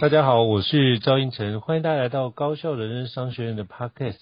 大家好，我是赵英成，欢迎大家来到高校人生商学院的 Podcast。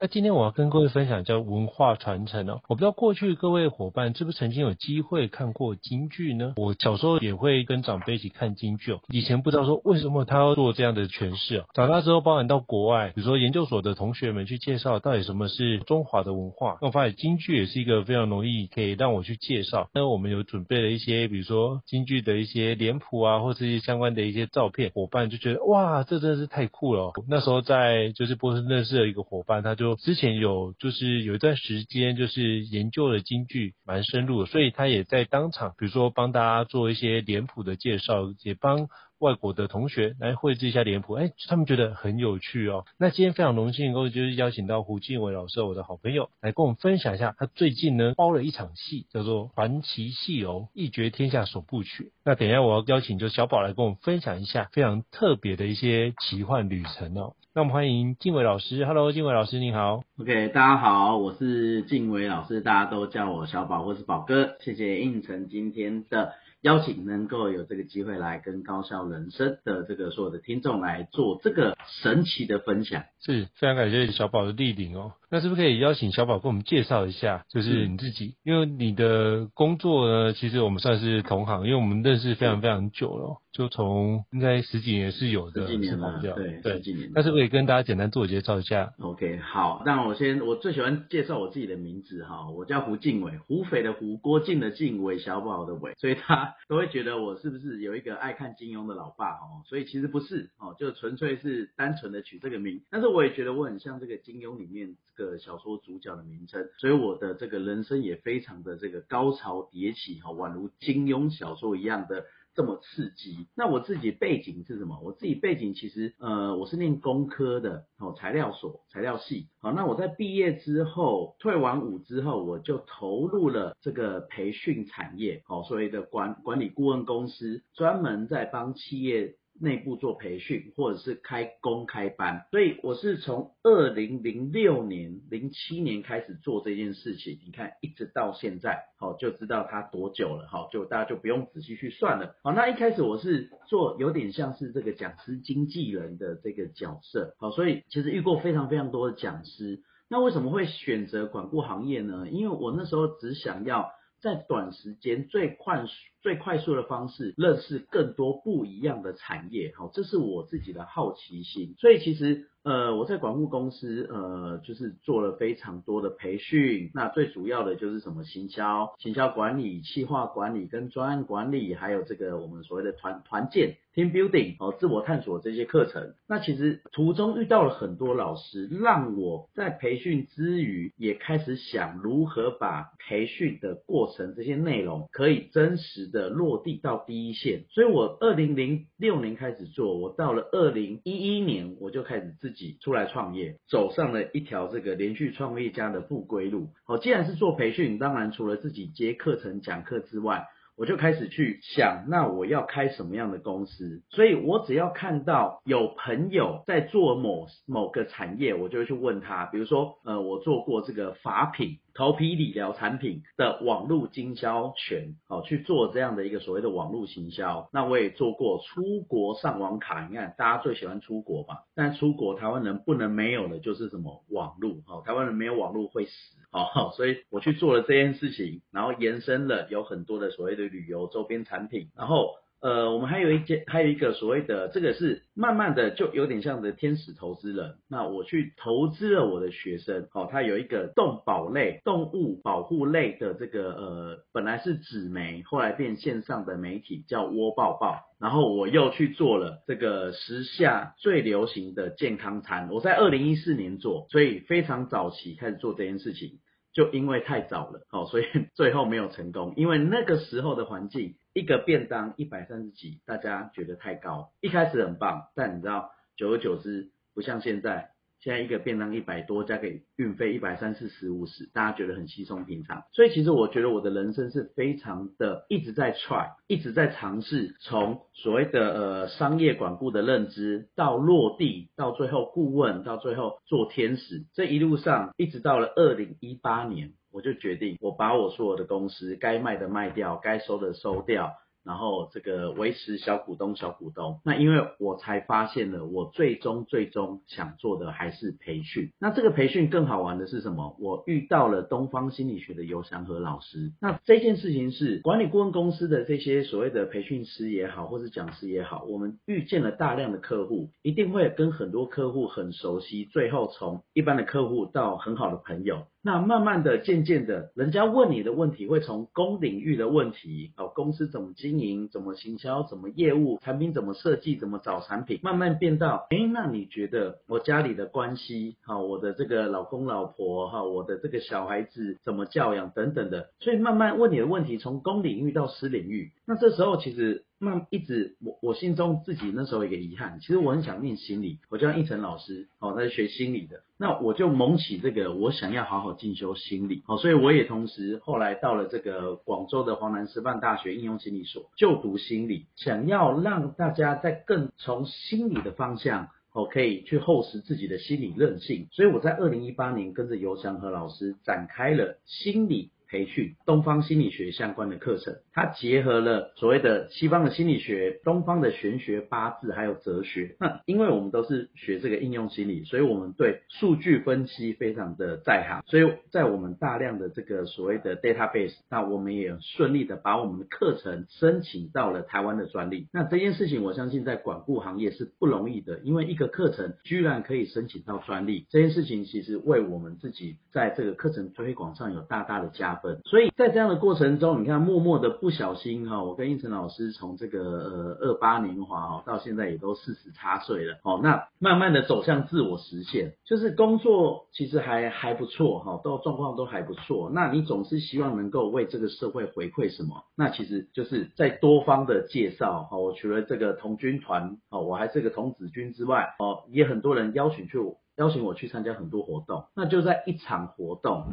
那今天我要跟各位分享叫文化传承哦。我不知道过去各位伙伴是不是曾经有机会看过京剧呢？我小时候也会跟长辈一起看京剧哦。以前不知道说为什么他要做这样的诠释哦。长大之后，包含到国外，比如说研究所的同学们去介绍到底什么是中华的文化，那我发现京剧也是一个非常容易可以让我去介绍。那我们有准备了一些，比如说京剧的一些脸谱啊，或者一些相关的一些照片，伙伴。就觉得哇，这真的是太酷了。那时候在就是波士顿认识了一个伙伴，他就之前有就是有一段时间就是研究了京剧蛮深入的，所以他也在当场，比如说帮大家做一些脸谱的介绍，也帮。外国的同学来绘制一下脸谱，哎，他们觉得很有趣哦。那今天非常荣幸，能够就是邀请到胡静伟老师，我的好朋友，来跟我们分享一下他最近呢包了一场戏，叫做《传奇戏偶·一决天下首部曲》。那等一下我要邀请就小宝来跟我们分享一下非常特别的一些奇幻旅程哦。那我们欢迎静伟老师，Hello，晋玮老师你好。OK，大家好，我是静伟老师，大家都叫我小宝或是宝哥。谢谢胤丞今天的。邀请能够有这个机会来跟高校人生的这个所有的听众来做这个神奇的分享，是非常感谢小宝的莅临哦。那是不是可以邀请小宝跟我们介绍一下，就是你自己？因为你的工作呢，其实我们算是同行，因为我们认识非常非常久了，就从应该十几年是有的，十几年了，对对，十几年。但是我也跟大家简单自我介绍一下？OK，好，那我先，我最喜欢介绍我自己的名字哈，我叫胡晋玮，胡斐的胡，郭靖的靖，韦小宝的韦，所以他都会觉得我是不是有一个爱看金庸的老爸哦？所以其实不是哦，就纯粹是单纯的取这个名，但是我也觉得我很像这个金庸里面这个小说主。角的名称，所以我的这个人生也非常的这个高潮迭起哈，宛如金庸小说一样的这么刺激。那我自己背景是什么？我自己背景其实呃，我是念工科的哦，材料所材料系。好，那我在毕业之后退完伍之后，我就投入了这个培训产业，好，所谓的管管理顾问公司，专门在帮企业。内部做培训，或者是开公开班，所以我是从二零零六年、零七年开始做这件事情。你看，一直到现在，好，就知道它多久了，好，就大家就不用仔细去算了。好，那一开始我是做有点像是这个讲师经纪人的这个角色，好，所以其实遇过非常非常多的讲师。那为什么会选择管顾行业呢？因为我那时候只想要。在短时间最快速最快速的方式认识更多不一样的产业，好，这是我自己的好奇心。所以其实呃我在管顾公司呃就是做了非常多的培训，那最主要的就是什么行销、行销管理、企划管理跟专案管理，还有这个我们所谓的团团建。Team building 哦，自我探索这些课程，那其实途中遇到了很多老师，让我在培训之余，也开始想如何把培训的过程这些内容可以真实的落地到第一线。所以我二零零六年开始做，我到了二零一一年，我就开始自己出来创业，走上了一条这个连续创业家的不归路。好，既然是做培训，当然除了自己接课程讲课之外，我就开始去想，那我要开什么样的公司？所以我只要看到有朋友在做某某个产业，我就会去问他。比如说，呃，我做过这个法品。头皮理疗产品的网络经销权，好去做这样的一个所谓的网络行销。那我也做过出国上网卡，你看大家最喜欢出国嘛，但出国台湾人不能没有的就是什么网络，好，台湾人没有网络会死，好，所以我去做了这件事情，然后延伸了有很多的所谓的旅游周边产品，然后。呃，我们还有一件，还有一个所谓的，这个是慢慢的就有点像的天使投资人。那我去投资了我的学生，哦，他有一个动保类、动物保护类的这个呃，本来是纸媒，后来变线上的媒体叫窝抱抱。然后我又去做了这个时下最流行的健康餐，我在二零一四年做，所以非常早期开始做这件事情。就因为太早了，哦，所以 最后没有成功。因为那个时候的环境，一个便当一百三十几，大家觉得太高。一开始很棒，但你知道，久而久之，不像现在，现在一个便当一百多，加给运费一百三四十五十，大家觉得很稀松平常。所以其实我觉得我的人生是非常的一直在 try，一直在尝试，从所谓的呃商业管顾的认知到落地，到最后顾问，到最后做天使，这一路上一直到了二零一八年，我就决定我把我所有的公司该卖的卖掉，该收的收掉。然后这个维持小股东，小股东。那因为我才发现了，我最终最终想做的还是培训。那这个培训更好玩的是什么？我遇到了东方心理学的尤祥和老师。那这件事情是管理顾问公司的这些所谓的培训师也好，或是讲师也好，我们遇见了大量的客户，一定会跟很多客户很熟悉，最后从一般的客户到很好的朋友。那慢慢的、渐渐的，人家问你的问题会从公领域的问题，哦，公司怎么经营、怎么行销、怎么业务、产品怎么设计、怎么找产品，慢慢变到，哎，那你觉得我家里的关系，哈，我的这个老公老婆，哈，我的这个小孩子怎么教养等等的，所以慢慢问你的问题从公领域到私领域，那这时候其实。那一直我我心中自己那时候有一个遗憾，其实我很想念心理，我叫一晨老师，哦，他是学心理的，那我就萌起这个，我想要好好进修心理，哦，所以我也同时后来到了这个广州的华南师范大学应用心理所就读心理，想要让大家在更从心理的方向，哦，可以去厚实自己的心理韧性，所以我在二零一八年跟着尤祥和老师展开了心理。培训东方心理学相关的课程，它结合了所谓的西方的心理学、东方的玄学、八字还有哲学。那因为我们都是学这个应用心理，所以我们对数据分析非常的在行。所以在我们大量的这个所谓的 database，那我们也顺利的把我们的课程申请到了台湾的专利。那这件事情我相信在管顾行业是不容易的，因为一个课程居然可以申请到专利，这件事情其实为我们自己在这个课程推广上有大大的加。所以在这样的过程中，你看，默默的不小心哈，我跟应成老师从这个呃二八年华哈到现在也都四十差岁了哦，那慢慢的走向自我实现，就是工作其实还还不错哈，都状况都还不错。那你总是希望能够为这个社会回馈什么？那其实就是在多方的介绍哈，我除了这个童军团哦，我还是个童子军之外哦，也很多人邀请去邀请我去参加很多活动，那就在一场活动。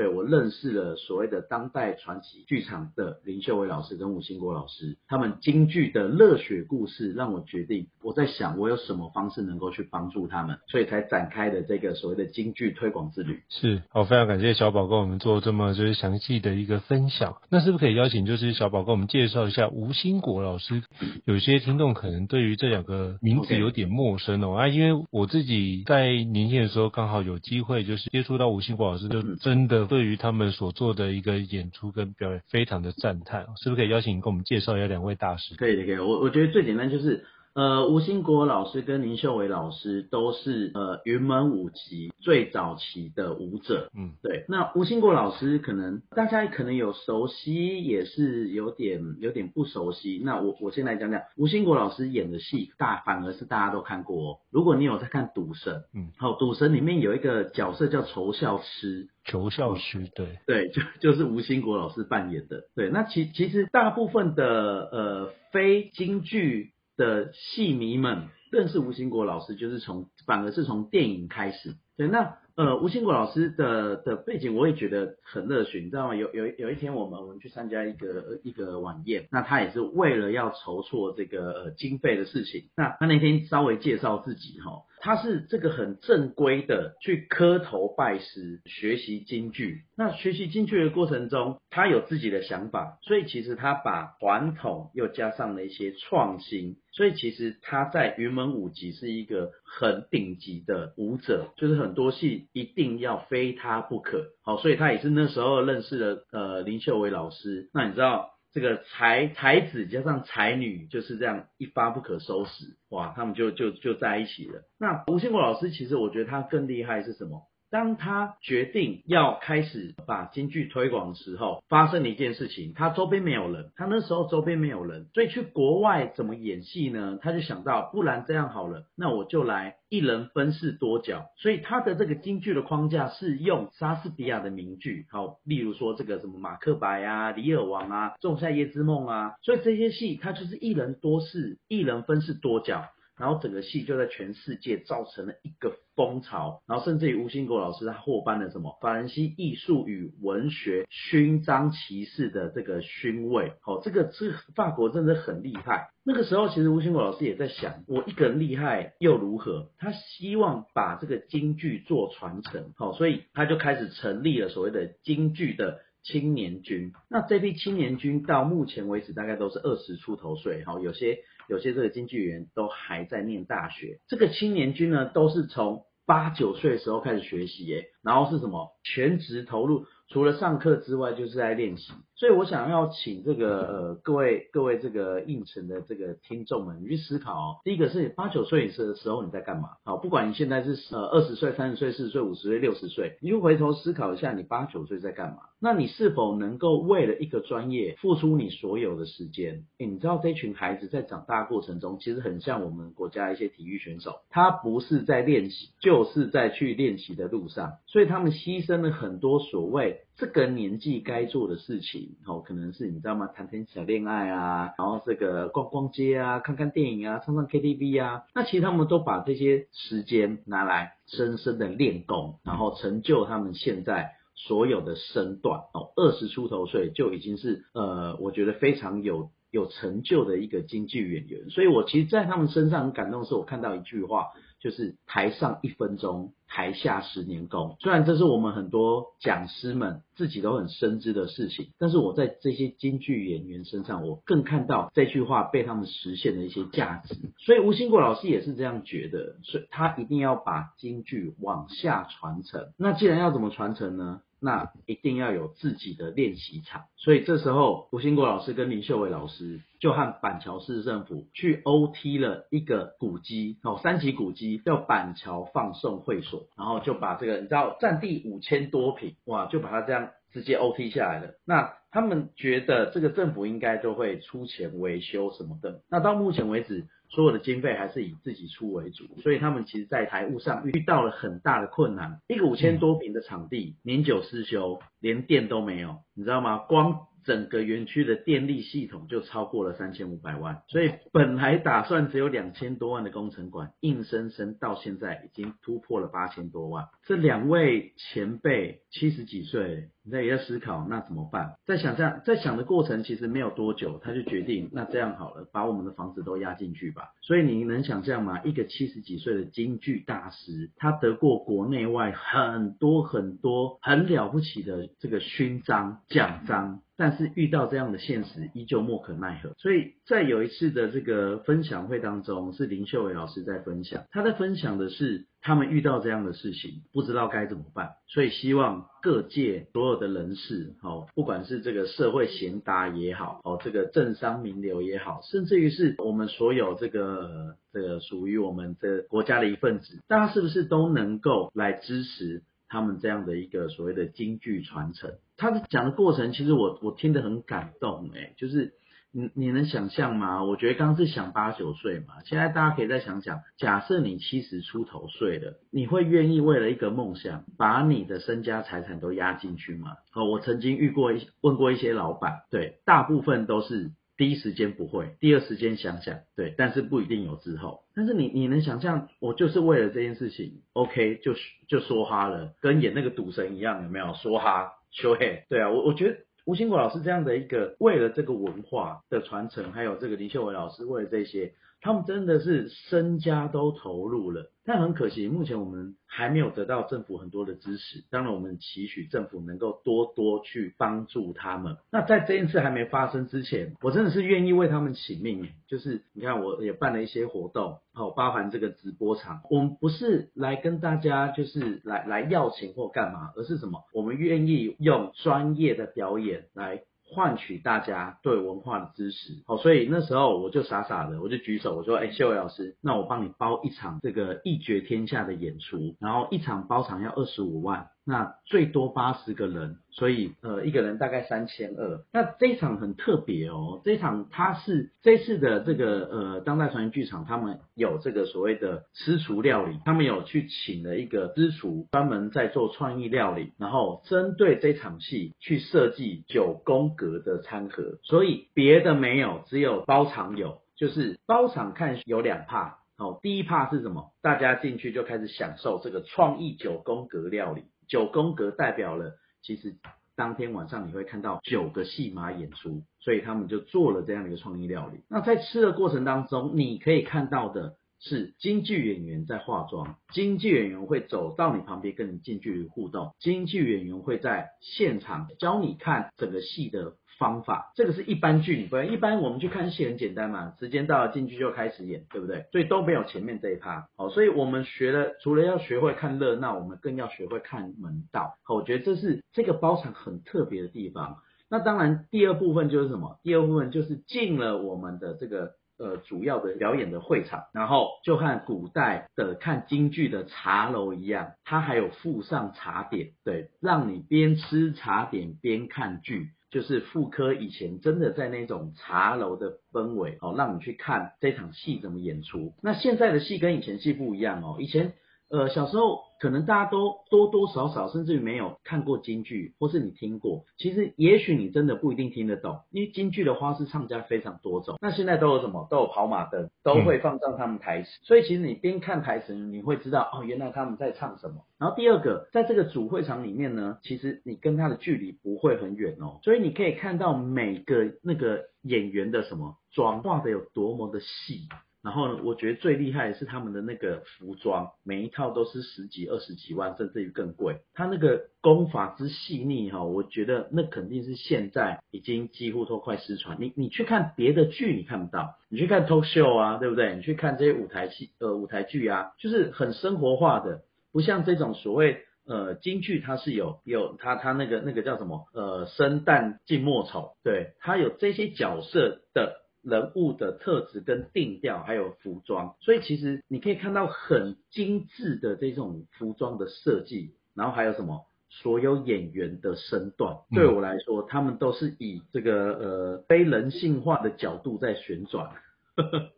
对，我认识了所谓的当代传奇剧场的林秀伟老师跟吴兴国老师，他们京剧的热血故事让我决定，我在想我有什么方式能够去帮助他们，所以才展开的这个所谓的京剧推广之旅。是，好，非常感谢小宝跟我们做这么就是详细的一个分享。那是不是可以邀请就是小宝跟我们介绍一下吴兴国老师？有些听众可能对于这两个名字有点陌生哦。啊，因为我自己在年轻的时候刚好有机会就是接触到吴兴国老师，就真的。对于他们所做的一个演出跟表演，非常的赞叹，是不是可以邀请跟我们介绍一下两位大师？可以的，可以。我我觉得最简单就是，呃，吴兴国老师跟林秀伟老师都是呃云门舞集最早期的舞者。嗯，对。那吴兴国老师可能大家可能有熟悉，也是有点有点不熟悉。那我我先来讲讲吴兴国老师演的戏，大反而是大家都看过哦。如果你有在看《赌神》，嗯，好，《赌神》里面有一个角色叫仇笑痴。求孝师，对对，就就是吴兴国老师扮演的。对，那其其实大部分的呃非京剧的戏迷们认识吴兴国老师，就是从反而是从电影开始。对，那呃吴兴国老师的的背景我也觉得很热血，你知道吗？有有有一天我们我们去参加一个一个晚宴，那他也是为了要筹措这个呃经费的事情。那他那天稍微介绍自己哈。他是这个很正规的去磕头拜师学习京剧。那学习京剧的过程中，他有自己的想法，所以其实他把传统又加上了一些创新。所以其实他在云门舞集是一个很顶级的舞者，就是很多戏一定要非他不可。好，所以他也是那时候认识了呃林秀伟老师。那你知道？这个才才子加上才女就是这样一发不可收拾，哇，他们就就就在一起了。那吴兴国老师其实我觉得他更厉害是什么？当他决定要开始把京剧推广的时候，发生了一件事情，他周边没有人，他那时候周边没有人，所以去国外怎么演戏呢？他就想到，不然这样好了，那我就来一人分饰多角。所以他的这个京剧的框架是用莎士比亚的名剧，好，例如说这个什么马克白啊、李尔王啊、仲夏夜之梦啊，所以这些戏他就是一人多事，一人分饰多角。然后整个戏就在全世界造成了一个风潮，然后甚至于吴兴国老师他获颁了什么法兰西艺术与文学勋章骑士的这个勋位，好，这个这个法国真的很厉害。那个时候其实吴兴国老师也在想，我一个人厉害又如何？他希望把这个京剧做传承，好，所以他就开始成立了所谓的京剧的。青年军，那这批青年军到目前为止大概都是二十出头岁，哈，有些有些这个京剧员都还在念大学。这个青年军呢，都是从八九岁的时候开始学习，耶，然后是什么全职投入。除了上课之外，就是在练习。所以我想要请这个呃各位各位这个应承的这个听众们，你去思考哦。第一个是八九岁的时候你在干嘛？好，不管你现在是呃二十岁、三十岁、四十岁、五十岁、六十岁，你就回头思考一下，你八九岁在干嘛？那你是否能够为了一个专业付出你所有的时间？诶，你知道这群孩子在长大过程中，其实很像我们国家一些体育选手，他不是在练习，就是在去练习的路上，所以他们牺牲了很多所谓。这个年纪该做的事情，哦，可能是你知道吗？谈谈小恋爱啊，然后这个逛逛街啊，看看电影啊，唱唱 KTV 啊。那其实他们都把这些时间拿来深深的练功，然后成就他们现在所有的身段。哦，二十出头岁就已经是呃，我觉得非常有有成就的一个京剧演员。所以我其实，在他们身上很感动的是，我看到一句话。就是台上一分钟，台下十年功。虽然这是我们很多讲师们自己都很深知的事情，但是我在这些京剧演员身上，我更看到这句话被他们实现的一些价值。所以吴兴国老师也是这样觉得，所以他一定要把京剧往下传承。那既然要怎么传承呢？那一定要有自己的练习场，所以这时候吴兴国老师跟林秀伟老师就和板桥市政府去 OT 了一个古迹，哦，三级古迹叫板桥放送会所，然后就把这个你知道占地五千多平，哇，就把它这样直接 OT 下来了。那他们觉得这个政府应该都会出钱维修什么的，那到目前为止。所有的经费还是以自己出为主，所以他们其实，在财务上遇到了很大的困难。一个五千多平的场地，年久失修，连电都没有，你知道吗？光整个园区的电力系统就超过了三千五百万，所以本来打算只有两千多万的工程款，硬生生到现在已经突破了八千多万。这两位前辈七十几岁，你在也在思考，那怎么办？在想象，在想的过程其实没有多久，他就决定，那这样好了，把我们的房子都押进去吧。所以你能想象吗？一个七十几岁的京剧大师，他得过国内外很多很多很了不起的这个勋章奖章。但是遇到这样的现实，依旧莫可奈何。所以在有一次的这个分享会当中，是林秀伟老师在分享，他在分享的是他们遇到这样的事情，不知道该怎么办。所以希望各界所有的人士，哦，不管是这个社会贤达也好，哦，这个政商名流也好，甚至于是我们所有这个这个属于我们的国家的一份子，大家是不是都能够来支持？他们这样的一个所谓的京剧传承，他的讲的过程，其实我我听得很感动，诶，就是你你能想象吗？我觉得刚是想八九岁嘛，现在大家可以再想想，假设你七十出头岁了，你会愿意为了一个梦想，把你的身家财产都压进去吗？哦，我曾经遇过一问过一些老板，对，大部分都是。第一时间不会，第二时间想想，对，但是不一定有之后。但是你你能想象，我就是为了这件事情，OK，就就说哈了，跟演那个赌神一样，有没有说哈邱嘿对啊，我我觉得吴兴国老师这样的一个为了这个文化的传承，还有这个林秀伟老师为了这些。他们真的是身家都投入了，但很可惜，目前我们还没有得到政府很多的支持。当然，我们期许政府能够多多去帮助他们。那在这件事还没发生之前，我真的是愿意为他们请命。就是你看，我也办了一些活动，好，包含这个直播场。我们不是来跟大家就是来来要钱或干嘛，而是什么？我们愿意用专业的表演来。换取大家对文化的支持，好，所以那时候我就傻傻的，我就举手，我说，哎，秀伟老师，那我帮你包一场这个一决天下的演出，然后一场包场要二十五万。那最多八十个人，所以呃一个人大概三千二。那这一场很特别哦，这一场它是这次的这个呃当代传奇剧场，他们有这个所谓的私厨料理，他们有去请了一个私厨，专门在做创意料理，然后针对这场戏去设计九宫格的餐盒，所以别的没有，只有包场有，就是包场看有两 part。好，第一趴是什么？大家进去就开始享受这个创意九宫格料理。九宫格代表了，其实当天晚上你会看到九个戏码演出，所以他们就做了这样的一个创意料理。那在吃的过程当中，你可以看到的。是京剧演员在化妆，京剧演员会走到你旁边跟你近距离互动，京剧演员会在现场教你看整个戏的方法。这个是一般剧，你不然一般我们去看戏很简单嘛，时间到了进去就开始演，对不对？所以都没有前面这一趴。好，所以我们学了，除了要学会看热闹，我们更要学会看门道。好，我觉得这是这个包场很特别的地方。那当然，第二部分就是什么？第二部分就是进了我们的这个。呃，主要的表演的会场，然后就和古代的看京剧的茶楼一样，它还有附上茶点，对，让你边吃茶点边看剧，就是复科以前真的在那种茶楼的氛围哦，让你去看这场戏怎么演出。那现在的戏跟以前戏不一样哦，以前。呃，小时候可能大家都多多少少，甚至于没有看过京剧，或是你听过，其实也许你真的不一定听得懂，因为京剧的花式唱家非常多种。那现在都有什么？都有跑马灯，都会放上他们台词，嗯、所以其实你边看台词，你会知道哦，原来他们在唱什么。然后第二个，在这个主会场里面呢，其实你跟他的距离不会很远哦，所以你可以看到每个那个演员的什么妆化的有多么的细。然后呢，我觉得最厉害的是他们的那个服装，每一套都是十几、二十几万，甚至于更贵。他那个功法之细腻哈，我觉得那肯定是现在已经几乎都快失传。你你去看别的剧，你看不到；你去看 talk show 啊，对不对？你去看这些舞台戏呃舞台剧啊，就是很生活化的，不像这种所谓呃京剧，它是有有它它那个那个叫什么呃生旦净末丑，对，它有这些角色的。人物的特质跟定调，还有服装，所以其实你可以看到很精致的这种服装的设计，然后还有什么，所有演员的身段，对我来说，他们都是以这个呃非人性化的角度在旋转，呵呵，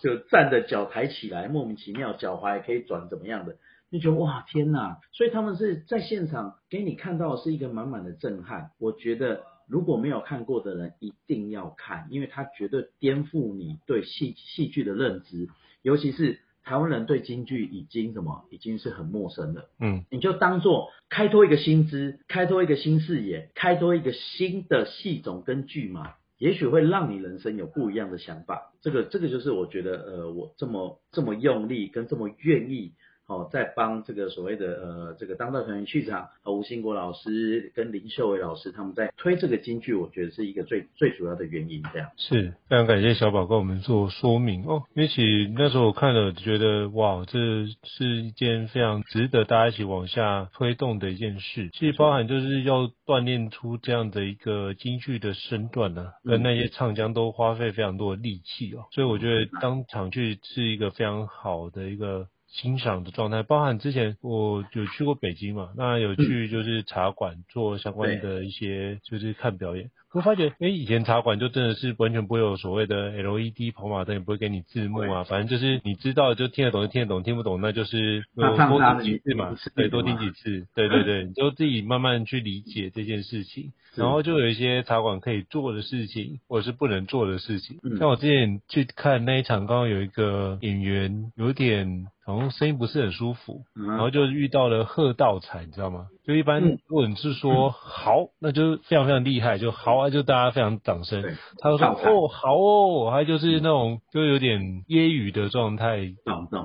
就站着脚抬起来，莫名其妙，脚踝可以转怎么样的，你觉得哇天哪，所以他们是在现场给你看到的是一个满满的震撼，我觉得。如果没有看过的人，一定要看，因为它绝对颠覆你对戏戏剧的认知，尤其是台湾人对京剧已经什么，已经是很陌生了。嗯，你就当做开拓一个新知，开拓一个新视野，开拓一个新的戏种跟剧码，也许会让你人生有不一样的想法。这个这个就是我觉得，呃，我这么这么用力跟这么愿意。哦，在帮这个所谓的呃这个当代团圆剧场和吴兴国老师跟林秀伟老师他们在推这个京剧，我觉得是一个最最主要的原因。这样是非常感谢小宝跟我们做说明哦。因为其实那时候我看了，觉得哇，这是一件非常值得大家一起往下推动的一件事。其实包含就是要锻炼出这样的一个京剧的身段呢、啊，跟那些唱将都花费非常多的力气哦。所以我觉得当场去是一个非常好的一个。欣赏的状态，包含之前我有去过北京嘛，那有去就是茶馆做相关的一些，就是看表演。我发觉，哎，以前茶馆就真的是完全不会有所谓的 LED 跑马灯，也不会给你字幕啊，反正就是你知道就听得懂就听得懂，听不懂那就是多听几次嘛，对，多听几次，对对对，你就自己慢慢去理解这件事情。然后就有一些茶馆可以做的事情，或者是不能做的事情。像我之前去看那一场，刚刚有一个演员有点好像声音不是很舒服，然后就遇到了贺道才，你知道吗？就一般如果你是说好，那就非常非常厉害，就好啊。就大家非常掌声，他就说哦好哦，还就是那种就有点揶揄的状态，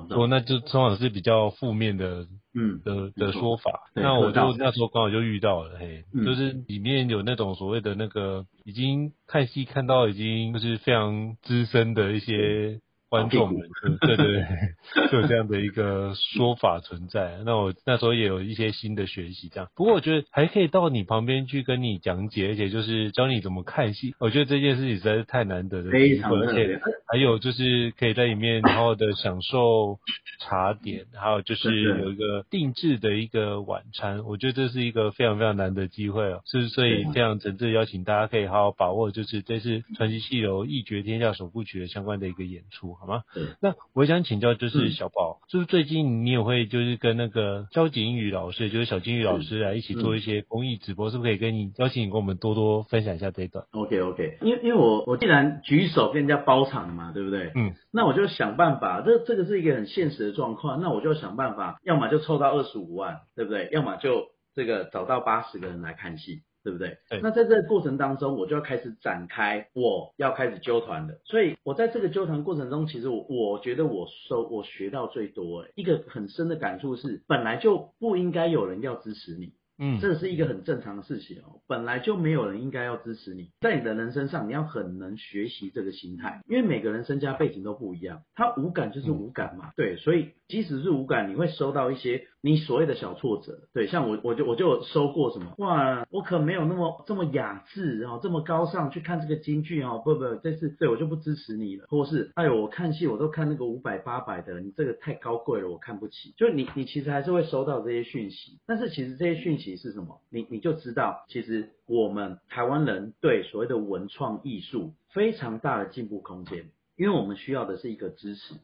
说那就通常是比较负面的，嗯的的说法。那我就那时候刚好就遇到了，嘿，就是里面有那种所谓的那个已经看戏看到已经就是非常资深的一些。观众们，对对对，就有这样的一个说法存在。那我那时候也有一些新的学习，这样。不过我觉得还可以到你旁边去跟你讲解，而且就是教你怎么看戏。我觉得这件事情实在是太难得的，非常而且还有就是可以在里面好好的享受茶点，还有就是有一个定制的一个晚餐。我觉得这是一个非常非常难得机会哦，是所以非常诚挚邀请大家可以好好把握，就是这次传奇戏楼一绝天下首部曲的相关的一个演出。好吗？对。那我想请教，就是小宝，嗯、是不是最近你也会就是跟那个焦景宇老师，就是小金鱼老师来一起做一些公益直播，是不是可以跟你邀请你跟我们多多分享一下这一段？OK OK，因为因为我我既然举手跟人家包场嘛，对不对？嗯。那我就想办法，这这个是一个很现实的状况，那我就想办法，要么就凑到二十五万，对不对？要么就这个找到八十个人来看戏。对不对？对。那在这个过程当中，我就要开始展开，我要开始纠团了。所以，我在这个纠团过程中，其实我我觉得我收我学到最多，诶，一个很深的感触是，本来就不应该有人要支持你。嗯，这是一个很正常的事情哦，本来就没有人应该要支持你，在你的人生上，你要很能学习这个心态，因为每个人身家背景都不一样，他无感就是无感嘛，对，所以即使是无感，你会收到一些你所谓的小挫折，对，像我我就我就收过什么，哇，我可没有那么这么雅致哦，这么高尚去看这个京剧哦，不不，这次对我就不支持你了，或是哎呦，我看戏我都看那个五百八百的，你这个太高贵了，我看不起，就你你其实还是会收到这些讯息，但是其实这些讯息。是什么？你你就知道，其实我们台湾人对所谓的文创艺术非常大的进步空间，因为我们需要的是一个支持。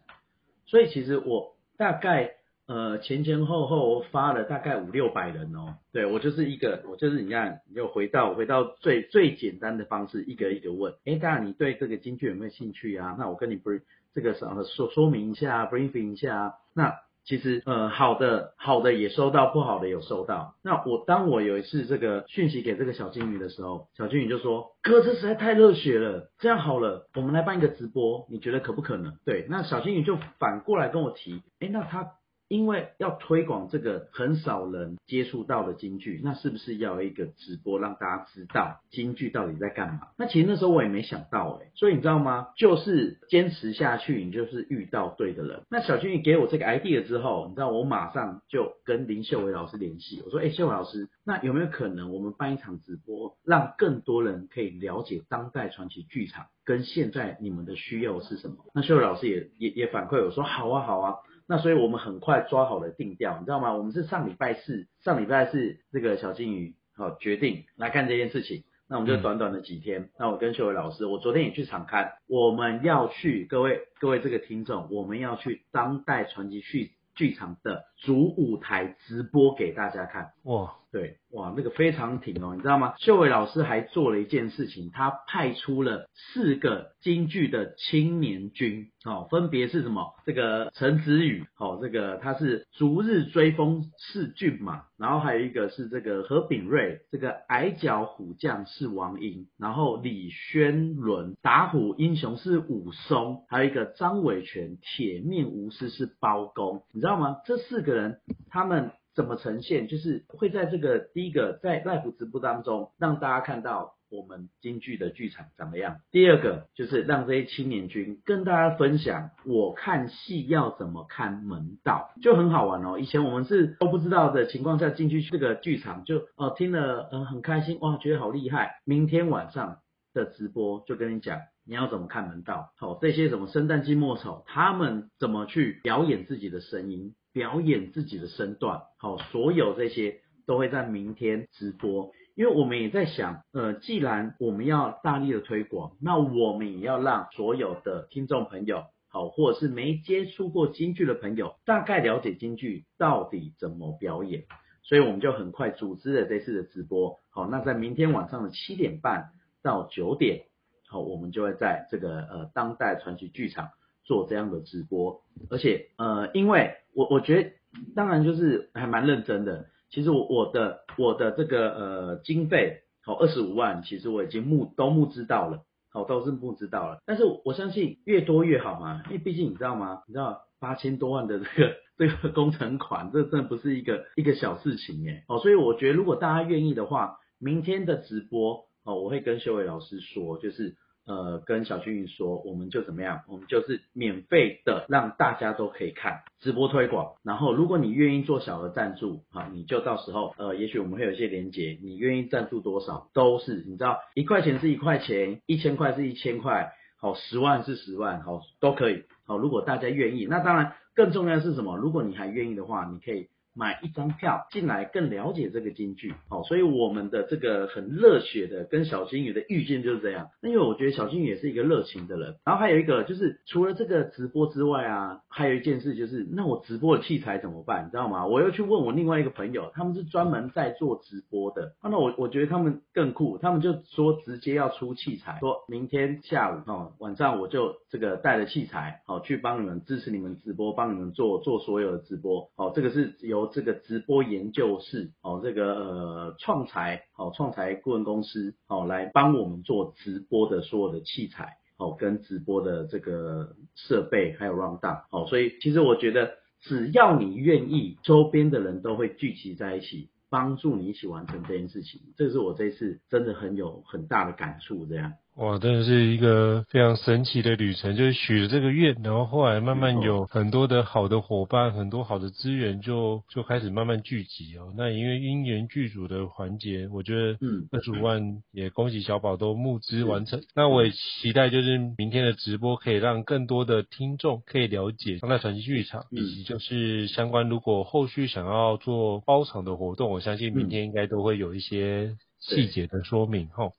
所以其实我大概呃前前后后我发了大概五六百人哦，对，我就是一个，我就是你看，你就回到回到最最简单的方式，一个一个问，哎，当然你对这个京剧有没有兴趣啊？那我跟你不这个什么说说明一下，briefing 一下啊，那。其实，呃，好的，好的也收到，不好的有收到。那我当我有一次这个讯息给这个小金鱼的时候，小金鱼就说：“哥，这实在太热血了，这样好了，我们来办一个直播，你觉得可不可能？”对，那小金鱼就反过来跟我提：“诶，那他。”因为要推广这个很少人接触到的京剧，那是不是要一个直播让大家知道京剧到底在干嘛？那其实那时候我也没想到哎，所以你知道吗？就是坚持下去，你就是遇到对的人。那小金鱼给我这个 idea 之后，你知道我马上就跟林秀伟老师联系，我说：哎，秀伟老师，那有没有可能我们办一场直播，让更多人可以了解当代传奇剧场跟现在你们的需要是什么？那秀伟老师也也也反馈我说：好啊，好啊。那所以我们很快抓好了定调，你知道吗？我们是上礼拜四，上礼拜四这个小金鱼好决定来看这件事情。那我们就短短的几天，那我跟秀伟老师，我昨天也去场刊，我们要去各位各位这个听众，我们要去当代传奇剧剧场的主舞台直播给大家看。哇，对，哇，那个非常挺哦，你知道吗？秀伟老师还做了一件事情，他派出了四个京剧的青年军，哦，分别是什么？这个陈子宇，哦，这个他是逐日追风是骏马，然后还有一个是这个何炳瑞，这个矮脚虎将是王英，然后李宣伦打虎英雄是武松，还有一个张伟全铁面无私是包公，你知道吗？这四个人他们。怎么呈现？就是会在这个第一个在 live 直播当中，让大家看到我们京剧的剧场怎么样。第二个就是让这些青年军跟大家分享，我看戏要怎么看门道，就很好玩哦。以前我们是都不知道的情况下进去这个剧场，就哦、呃、听了嗯、很开心哇，觉得好厉害。明天晚上的直播就跟你讲，你要怎么看门道。好、哦，这些什么生旦净末丑，他们怎么去表演自己的声音。表演自己的身段，好，所有这些都会在明天直播，因为我们也在想，呃，既然我们要大力的推广，那我们也要让所有的听众朋友，好，或者是没接触过京剧的朋友，大概了解京剧到底怎么表演，所以我们就很快组织了这次的直播，好，那在明天晚上的七点半到九点，好，我们就会在这个呃当代传奇剧场。做这样的直播，而且呃，因为我我觉得，当然就是还蛮认真的。其实我我的我的这个呃经费，好二十五万，其实我已经募都募资到了，好都是募资到了。但是我相信越多越好嘛，因为毕竟你知道吗？你知道八千多万的这个 这个工程款，这真的不是一个一个小事情耶。哦，所以我觉得如果大家愿意的话，明天的直播哦，我会跟修伟老师说，就是。呃，跟小金鱼说，我们就怎么样？我们就是免费的，让大家都可以看直播推广。然后，如果你愿意做小额赞助，哈，你就到时候，呃，也许我们会有一些连结，你愿意赞助多少都是，你知道，一块钱是一块钱，一千块是一千块，好，十万是十万，好，都可以。好，如果大家愿意，那当然更重要的是什么？如果你还愿意的话，你可以买一张票进来，更了解这个京剧。好，所以我们的这个很热血的跟小金鱼的遇见就是这样。那因为我觉得小金鱼也是一个热情的人，然后还有一个就是除了这个直播之外啊，还有一件事就是，那我直播的器材怎么办？你知道吗？我又去问我另外一个朋友，他们是专门在做直播的。那我我觉得他们更酷，他们就说直接要出器材，说明天下午哦晚上我就这个带着器材好去帮你们支持你们直播，帮你们做做所有的直播。好，这个是由这个直播研究室哦，这个呃创财好创财顾问公司好来帮我们做直播的所有的器材。哦，跟直播的这个设备还有 rundown，哦，所以其实我觉得只要你愿意，周边的人都会聚集在一起，帮助你一起完成这件事情。这是我这次真的很有很大的感触，这样。哇，真的是一个非常神奇的旅程，就是许了这个愿，然后后来慢慢有很多的好的伙伴，很多好的资源就就开始慢慢聚集哦。那因为因缘剧组的环节，我觉得嗯，二十五万也恭喜小宝都募资完成。那我也期待就是明天的直播可以让更多的听众可以了解当代传奇剧场，以及就是相关如果后续想要做包场的活动，我相信明天应该都会有一些。细节的说明哈，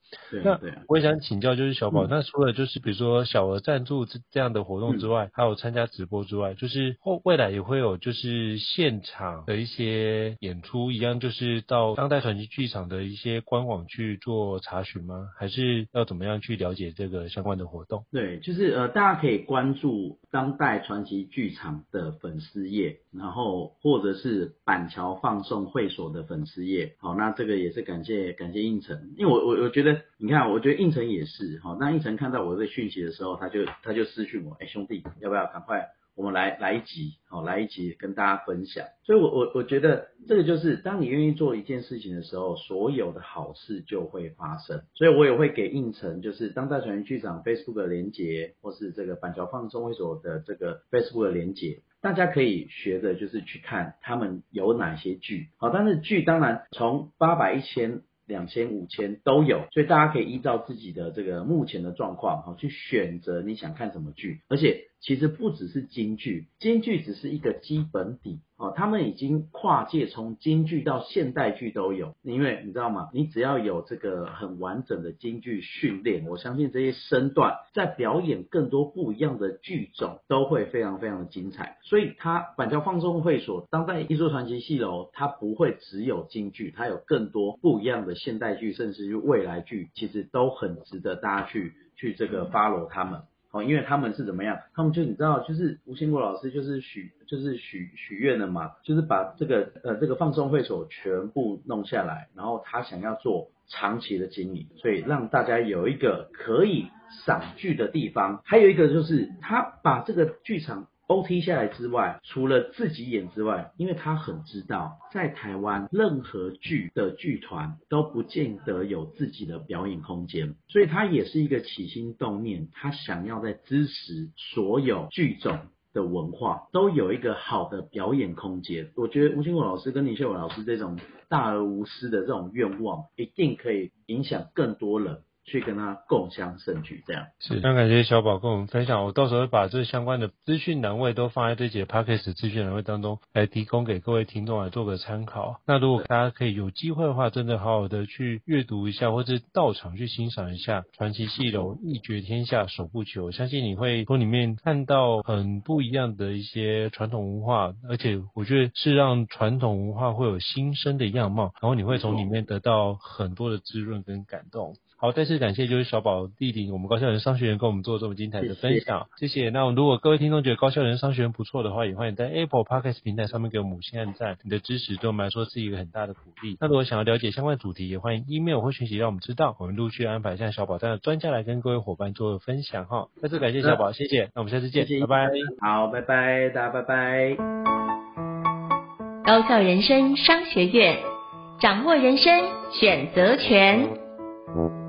那我也想请教，就是小宝，那除了就是比如说小额赞助这这样的活动之外，还有参加直播之外，就是后未来也会有就是现场的一些演出一样，就是到当代传奇剧场的一些官网去做查询吗？还是要怎么样去了解这个相关的活动？对，就是呃，大家可以关注当代传奇剧场的粉丝页，然后或者是板桥放送会所的粉丝页。好，那这个也是感谢感谢。应承，因为我我我觉得，你看，我觉得应承也是哈。那应承看到我这讯息的时候，他就他就私讯我，哎，兄弟，要不要赶快我们来来一集，好，来一集跟大家分享。所以我，我我我觉得这个就是，当你愿意做一件事情的时候，所有的好事就会发生。所以我也会给应承，就是当代传奇剧场 Facebook 的连接，或是这个板桥放松会所的这个 Facebook 的连接。大家可以学的就是去看他们有哪些剧，好，但是剧当然从八百一千。两千五千都有，所以大家可以依照自己的这个目前的状况，好，去选择你想看什么剧，而且。其实不只是京剧，京剧只是一个基本底哦，他们已经跨界从京剧到现代剧都有，因为你知道吗？你只要有这个很完整的京剧训练，我相信这些身段在表演更多不一样的剧种都会非常非常的精彩。所以它板桥放松会所当代艺术传奇戏楼，它不会只有京剧，它有更多不一样的现代剧，甚至于未来剧，其实都很值得大家去去这个 follow 他们。哦，因为他们是怎么样？他们就你知道，就是吴兴国老师就是许就是许许愿了嘛，就是把这个呃这个放松会所全部弄下来，然后他想要做长期的经营，所以让大家有一个可以赏剧的地方，还有一个就是他把这个剧场。OT 下来之外，除了自己演之外，因为他很知道，在台湾任何剧的剧团都不见得有自己的表演空间，所以他也是一个起心动念，他想要在支持所有剧种的文化都有一个好的表演空间。我觉得吴清国老师跟林秀文老师这种大而无私的这种愿望，一定可以影响更多人。去跟他共享盛举，这样是非常感谢小宝跟我们分享。我到时候会把这相关的资讯栏位都放在这节 podcast 资讯栏位当中，来提供给各位听众来做个参考。那如果大家可以有机会的话，真的好好的去阅读一下，或者到场去欣赏一下传奇戏楼一绝天下首部曲，我相信你会从里面看到很不一样的一些传统文化，而且我觉得是让传统文化会有新生的样貌，然后你会从里面得到很多的滋润跟感动。好，再次感谢就是小宝弟弟我们高校人商学院跟我们做这么精彩的分享，谢谢。谢谢。那如果各位听众觉得高校人商学院不错的话，也欢迎在 Apple Podcast 平台上面给我们五星按赞，你的支持对我们来说是一个很大的鼓励。那如果想要了解相关主题，也欢迎 email 或讯息让我们知道，我们陆续安排像小宝这样的专家来跟各位伙伴做分享哈。再次感谢小宝，谢谢。那我们下次见，谢谢拜拜。好，拜拜，大家拜拜。高校人生商学院，掌握人生选择权。